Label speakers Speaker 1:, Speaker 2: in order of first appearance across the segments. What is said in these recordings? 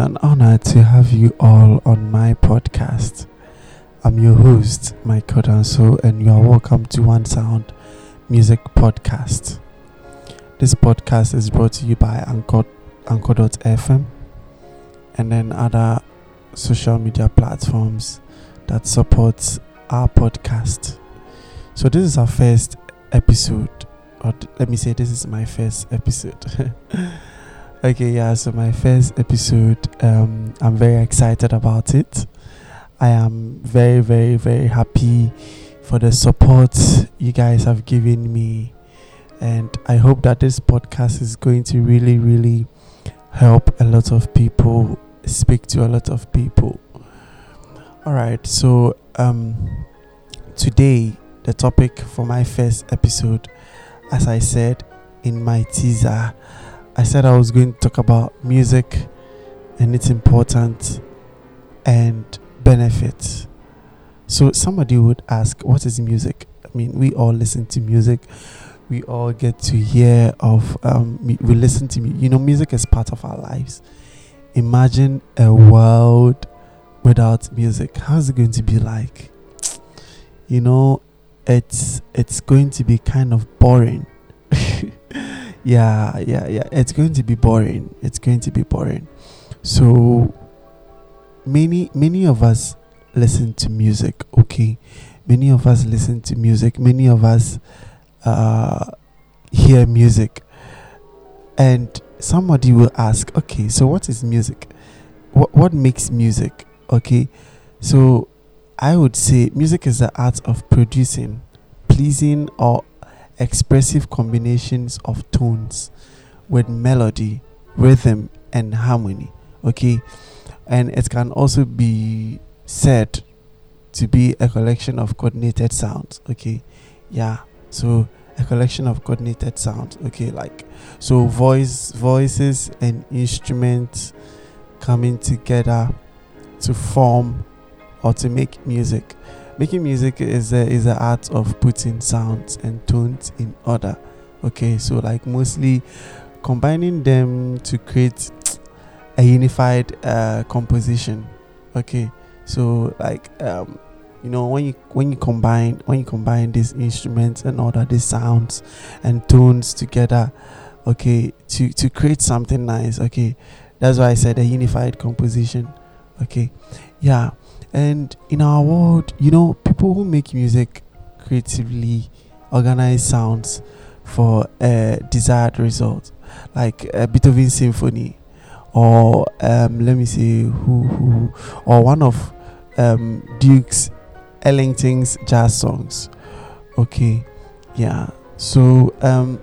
Speaker 1: An honor to have you all on my podcast. I'm your host, Michael Danso, and you are welcome to One Sound Music Podcast. This podcast is brought to you by Anchor, Anchor.fm and then other social media platforms that support our podcast. So this is our first episode, or let me say this is my first episode. okay, yeah, so my first episode, um, I'm very excited about it. I am very, very, very happy for the support you guys have given me. And I hope that this podcast is going to really, really help a lot of people, speak to a lot of people. All right, so um, today, the topic for my first episode, as I said in my teaser, I said I was going to talk about music and its importance and benefits. So somebody would ask, what is music? I mean, we all listen to music. We all get to hear of, um, we listen to, you know, music is part of our lives. Imagine a world without music. How's it going to be like? You know, it's it's going to be kind of boring. Yeah, yeah, yeah. It's going to be boring. It's going to be boring. So many many of us listen to music, okay? Many of us listen to music. Many of us uh hear music. And somebody will ask, okay, so what is music? What what makes music? Okay? So I would say music is the art of producing pleasing or expressive combinations of tones with melody, rhythm, and harmony. Okay, and it can also be said to be a collection of coordinated sounds. Okay, yeah, so a collection of coordinated sounds. Okay, like so voice, voices, and instruments coming together to form or to make music. Making music is a, is the art of putting sounds and tones in order. Okay, so like mostly combining them to create a unified uh, composition. Okay, so like um, you know when you when you combine when you combine these instruments and all that these sounds and tones together, okay, to to create something nice. Okay, that's why I said a unified composition. Okay, yeah and in our world, you know, people who make music creatively organize sounds for a desired result, like a Beethoven symphony, or um, let me see who who, or one of um, Duke's Ellington's jazz songs. Okay, yeah. So um,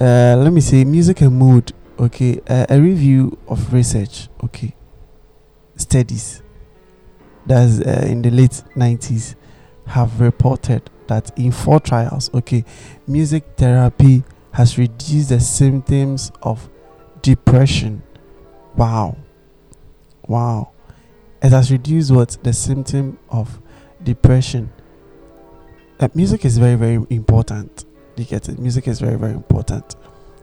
Speaker 1: uh, let me see music and mood. Okay, uh, a review of research. Okay, studies that's uh, in the late 90s have reported that in four trials okay music therapy has reduced the symptoms of depression. Wow. Wow. It has reduced what? The symptom of depression. Uh, music is very very important. You get it? Music is very very important.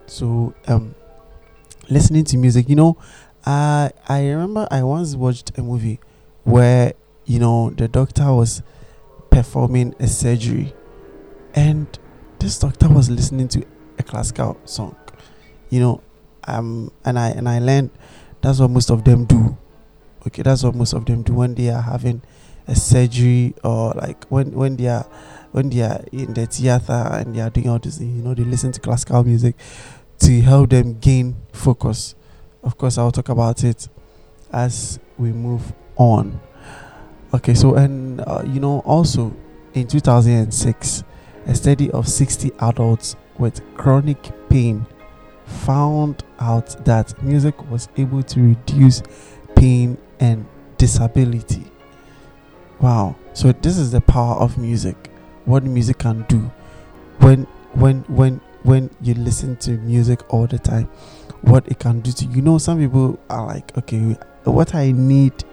Speaker 1: So um listening to music you know i i remember i once watched a movie where you know the doctor was performing a surgery and this doctor was listening to a classical song you know um and i and i learned that's what most of them do. Okay that's what most of them do when they are having a surgery or like when when they are when they are in the theater and they are doing all this you know they listen to classical music to help them gain focus. Of course i'll talk about it as we move on. Okay, so and uh, you know also in 2006, a study of 60 adults with chronic pain found out that music was able to reduce pain and disability. Wow! So this is the power of music. What music can do when when when when you listen to music all the time what it can do to you. You know, some people are like, okay, what I need,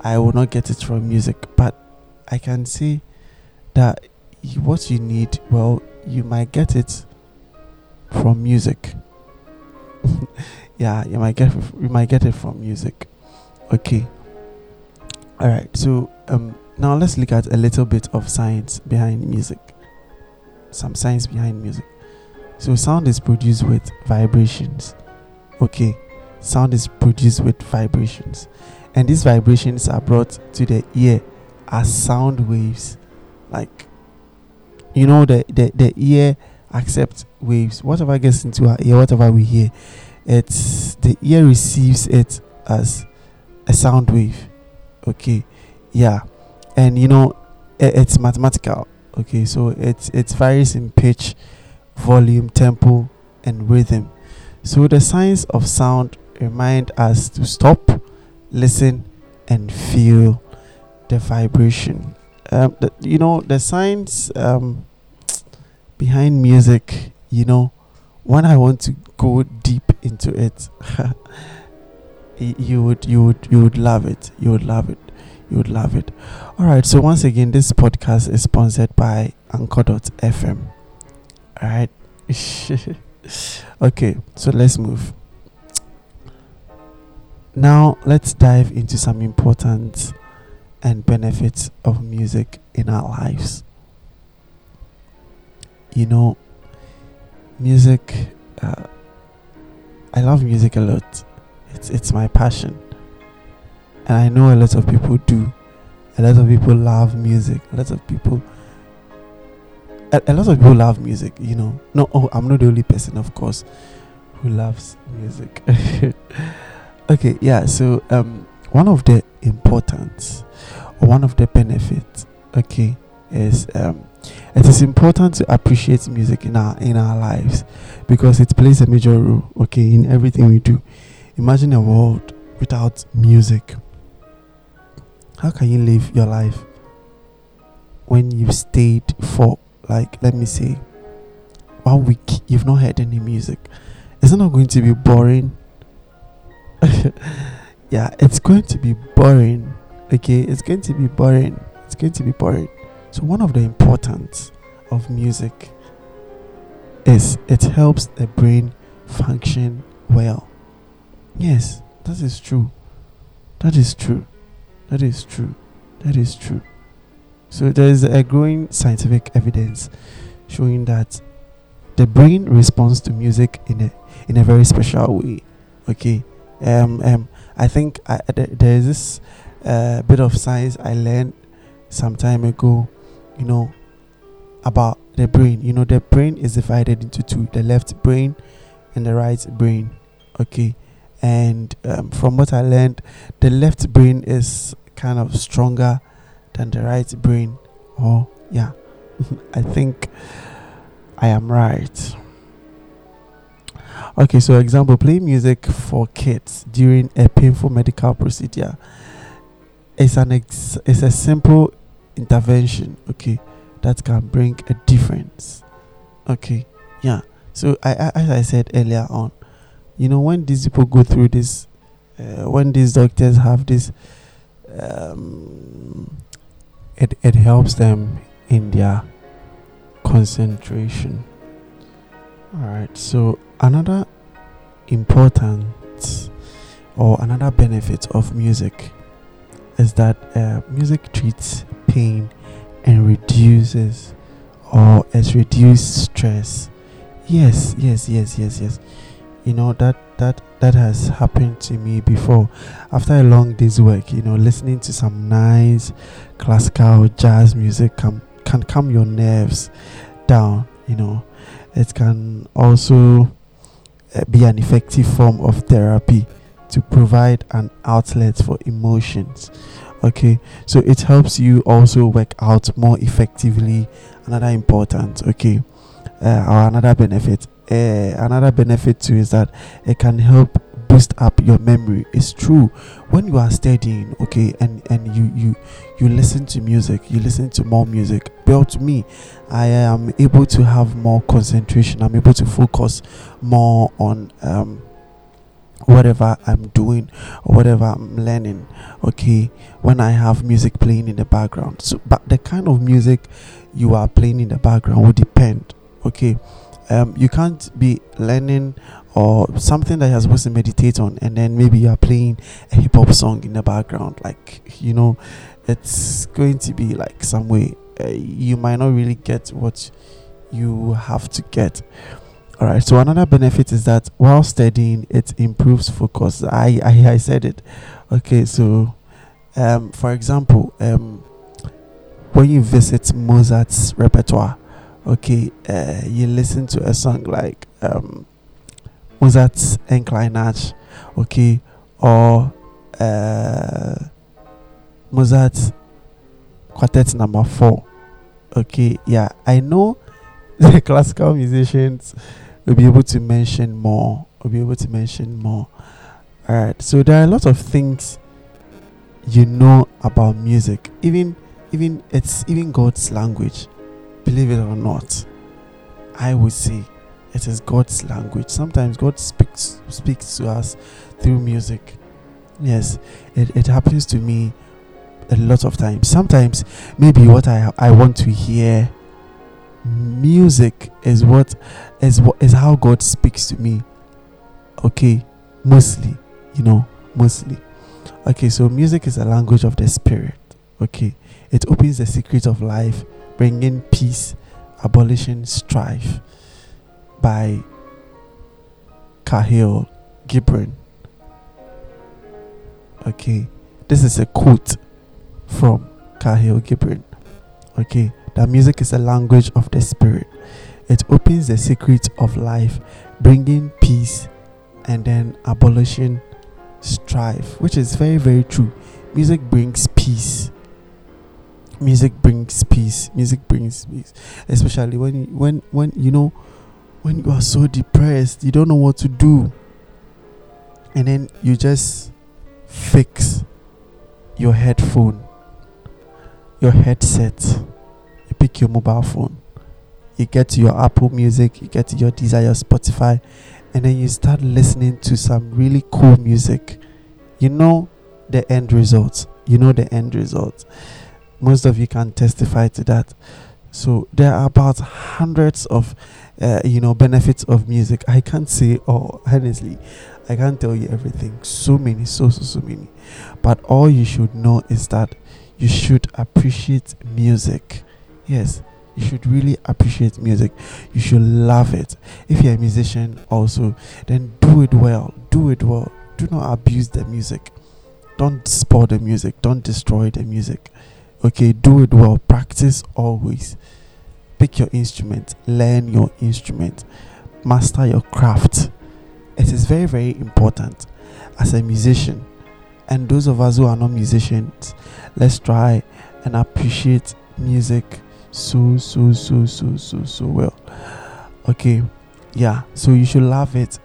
Speaker 1: I will not get it from music, but I can see that what you need, well, you might get it from music. yeah you might get you might get it from music. Okay. All right so um now let's look at a little bit of science behind music. Some science behind music. So sound is produced with vibrations. Okay. Sound is produced with vibrations and these vibrations are brought to the ear as sound waves. Like you know the the, the ear accepts waves. Whatever gets into our ear whatever we hear it's the ear receives it as a sound wave. Okay yeah. And you know it, it's mathematical. Okay so it's it varies in pitch volume tempo and rhythm. So the science of sound remind us to stop listen and feel the vibration. Um, the, you know the science um, behind music you know when i want to go deep into it you would you would you would love it. You would love it. You would love it. All right so once again this podcast is sponsored by anchor.fm all right okay so let's move now let's dive into some important and benefits of music in our lives. You know music uh, i love music a lot. It's it's my passion. And i know a lot of people do. A lot of people love music. A lot of people a, a lot of people love music you know. No oh i'm not the only person of course who loves music okay yeah so um one of the importance or one of the benefits okay is um it is important to appreciate music in our in our lives because it plays a major role okay in everything we do. Imagine a world without music. How can you live your life when you've stayed for like let me say one week you've not heard any music? Is it not going to be boring yeah it's going to be boring okay it's going to be boring it's going to be boring so, one of the importance of music is it helps the brain function well. Yes, that is true. That is true. That is true. That is true. So, there is a growing scientific evidence showing that the brain responds to music in a in a very special way. Okay. Um. Um. I think I, there is this uh, bit of science I learned some time ago you know, about the brain. You know, the brain is divided into two the left brain and the right brain. Okay. And um, from what I learned, the left brain is kind of stronger than the right brain. Oh, yeah. I think I am right. Okay, so example, play music for kids during a painful medical procedure. It's an ex- it's a simple intervention, okay, that can bring a difference. Okay, yeah. So I, I as I said earlier on, you know, when these people go through this, uh, when these doctors have this, um, it it helps them in their concentration. All right. So another important or another benefit of music is that uh, music treats pain and reduces or has reduced stress. Yes, yes, yes, yes, yes. You know that that that has happened to me before. After a long day's work, you know, listening to some nice classical jazz music can can calm your nerves down. You know, it can also uh, be an effective form of therapy to provide an outlet for emotions. Okay so it helps you also work out more effectively. Another important okay uh, or another benefit uh, another benefit too is that it can help boost up your memory it's true when you are studying okay and and you you you listen to music you listen to more music but to me i am able to have more concentration i'm able to focus more on um whatever I'm doing or whatever I'm learning. Okay, when I have music playing in the background. So, but the kind of music you are playing in the background will depend. Okay, um, you can't be learning or something that you're supposed to meditate on and then maybe you are playing a hip hop song in the background. Like you know it's going to be like some way uh, you might not really get what you have to get. All right so another benefit is that while studying it improves focus. I i, I said it. Okay so um for example um when you visit mozart's repertoire okay uh, you listen to a song like um Mozart's Enclinage, okay, or uh, Mozart's Quartet Number Four. Okay, yeah, I know the classical musicians will be able to mention more. Will be able to mention more. All right, so there are a lot of things you know about music. Even, even it's even God's language. Believe it or not, I would say it is God's language. Sometimes God speaks speaks to us through music. Yes, it, it happens to me a lot of times. Sometimes maybe what I I want to hear music is what is what is how God speaks to me. Okay, mostly, you know, mostly. Okay, so music is a language of the spirit. Okay, it opens the secret of life, bringing peace, abolishing strife by Kahlil Gibran. Okay, this is a quote from Kahlil Gibran. Okay, that music is a language of the spirit. It opens the secrets of life, bringing peace and then abolishing strife, which is very, very true. Music brings peace. Music brings peace. Music brings peace, especially when when when you know when you are so depressed, you don't know what to do, and then you just fix your headphone, your headset, you pick your mobile phone, you get to your Apple Music, you get to your Desire Spotify, and then you start listening to some really cool music. You know the end result. You know the end result. Most of you can testify to that. So there are about hundreds of uh, you know benefits of music. I can't say oh honestly i can't tell you everything. So many so so so many. But all you should know is that you should appreciate music. Yes you should really appreciate music. You should love it. If you're a musician also then do it well. Do it well. Do not abuse the music. Don't spoil the music. Don't destroy the music okay do it well practice always pick your instrument, learn your instrument, master your craft. It is very, very important as a musician. And those of us who are not musicians, let's try and appreciate music so, so, so, so, so, so well. Okay, yeah, so you should love it.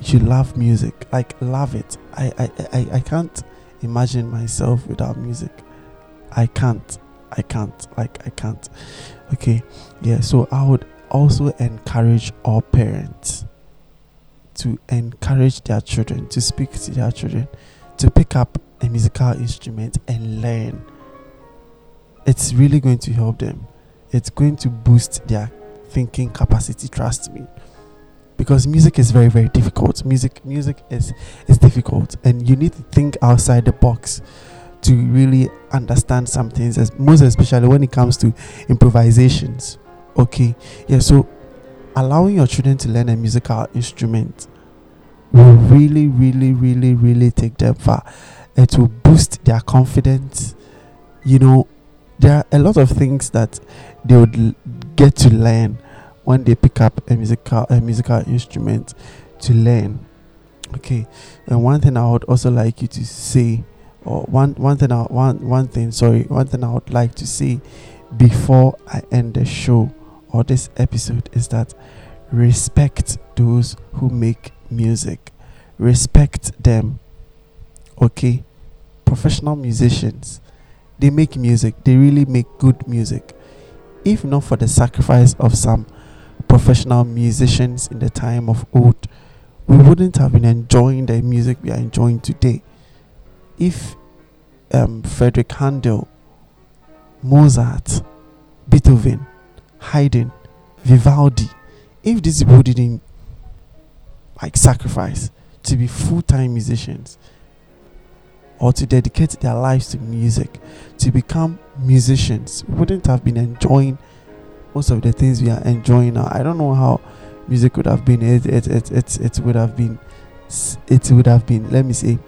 Speaker 1: You should love music, like love it. I, I, I, I can't imagine myself without music. I can't. I can't. Like I can't. Okay. Yeah. So I would also encourage all parents to encourage their children to speak to their children to pick up a musical instrument and learn. It's really going to help them. It's going to boost their thinking capacity, trust me. Because music is very, very difficult. Music music is is difficult and you need to think outside the box to really understand some things, as most especially when it comes to improvisations. Okay, yeah, so allowing your children to learn a musical instrument will really, really, really, really take them far. It will boost their confidence. You know, there are a lot of things that they would l- get to learn when they pick up a musical a musical instrument to learn. Okay, and one thing I would also like you to say or one one thing I, one one thing sorry one thing I would like to see before I end the show or this episode is that respect those who make music. Respect them okay? Professional musicians they make music they really make good music. If not for the sacrifice of some professional musicians in the time of old we wouldn't have been enjoying the music we are enjoying today if um, Frederick Handel, Mozart, Beethoven, Haydn, Vivaldi, if these people didn't like sacrifice to be full-time musicians or to dedicate their lives to music to become musicians wouldn't have been enjoying most of the things we are enjoying now. I don't know how music would have been. It it it it, it would have been it would have been let me say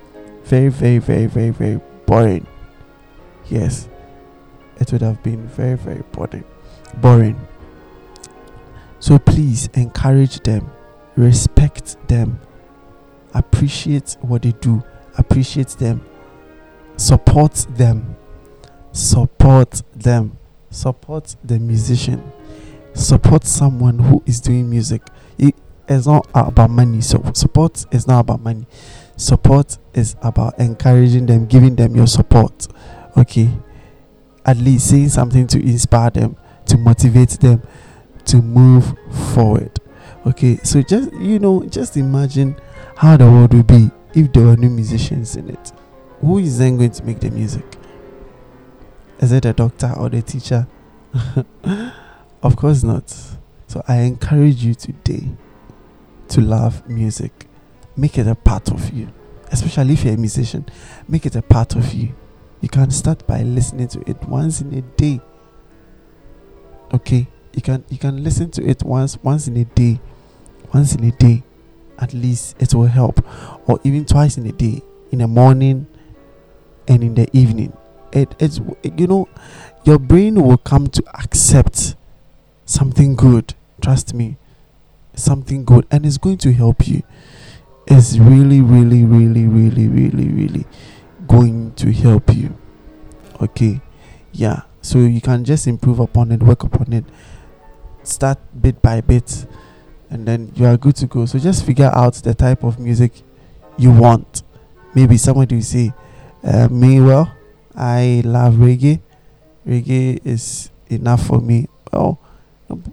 Speaker 1: very very very very very boring. Yes it would have been very very boring. Boring. So please encourage them respect them appreciate what they do appreciate them support them support them support the musician support someone who is doing music. It is not about money. So support is not about money. Support is about encouraging them giving them your support okay? At least saying something to inspire them to motivate them to move forward okay? So just you know just imagine how the world would be if there were no musicians in it. Who is then going to make the music? Is it the doctor or the teacher? Of course not. So i encourage you today to love music. Make it a part of you especially if you're a musician make it a part of you. You can start by listening to it once in a day. Okay? You can you can listen to it once once in a day. Once in a day at least it will help. Or even twice in a day in the morning and in the evening. It, it's you know your brain will come to accept something good. Trust me something good and it's going to help you it's really really really really really really going to help you. Okay? Yeah. So you can just improve upon it work upon it start bit by bit and then you are good to go. So just figure out the type of music you want. Maybe somebody will say uh, me well i love reggae. Reggae is enough for me. Well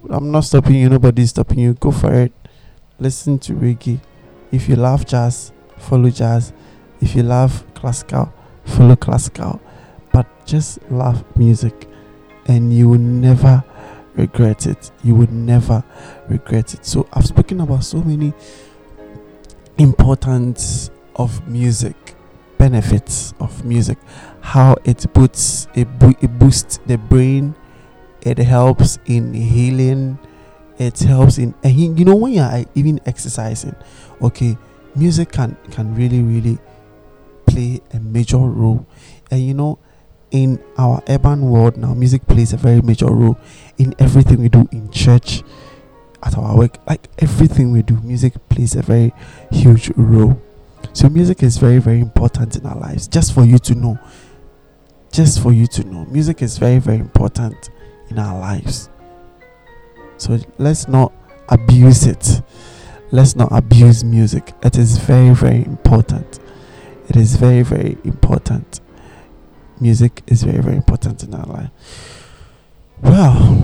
Speaker 1: i'm not stopping you. Nobody's stopping you. Go for it. Listen to reggae if you love jazz follow jazz if you love classical follow classical but just love music and you will never regret it. You will never regret it. So I've spoken about so many importance of music, benefits of music, how it puts it, bo- it boosts the brain, it helps in healing, it helps in and you know when you're even exercising, okay, music can can really really play a major role, and you know in our urban world now, music plays a very major role in everything we do in church, at our work. Like everything we do, music plays a very huge role. So, music is very, very important in our lives. Just for you to know, just for you to know, music is very, very important in our lives. So, let's not abuse it. Let's not abuse music. It is very, very important. It is very, very important music is very, very important in our life. Well,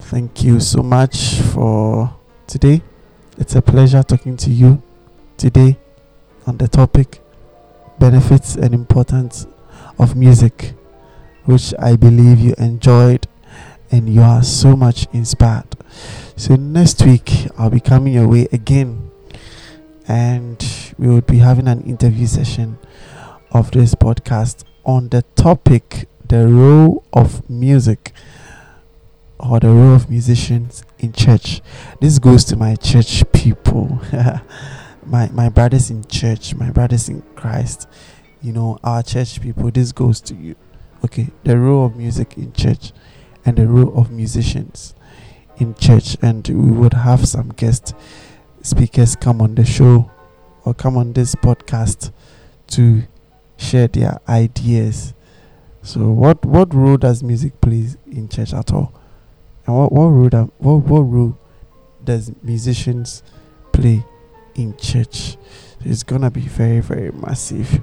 Speaker 1: thank you so much for today. It's a pleasure talking to you today on the topic benefits and importance of music, which I believe you enjoyed and you are so much inspired. So, next week I'll be coming your way again and we will be having an interview session of this podcast on the topic the role of music or the role of musicians in church. This goes to my church people, my my brothers in church, my brothers in Christ. You know, our church people. This goes to you. Okay, the role of music in church and the role of musicians in church, and we would have some guest speakers come on the show or come on this podcast to share their ideas. So, what what role does music play in church at all? And what what role what what role does musicians play in church? It's gonna be very very massive.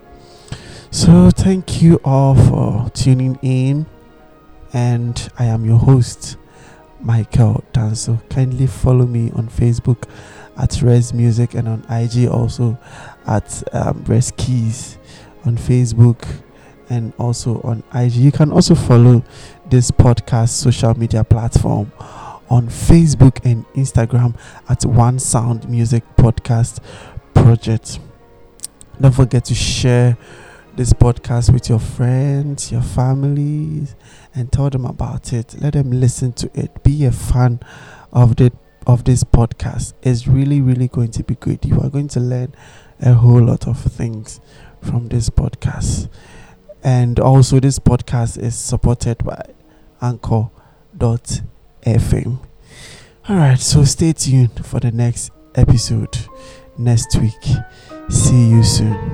Speaker 1: So, thank you all for tuning in, and I am your host, Michael Danso. Kindly follow me on Facebook at Res Music and on IG also at um, Res Keys on Facebook and also on IG. You can also follow this podcast social media platform on Facebook and Instagram at One Sound Music Podcast Project. Don't forget to share this podcast with your friends, your families, and tell them about it. Let them listen to it. Be a fan of the of this podcast. It's really, really going to be good. You are going to learn a whole lot of things from this podcast. And also this podcast is supported by Anchor.fm. Alright, so stay tuned for the next episode next week. See you soon.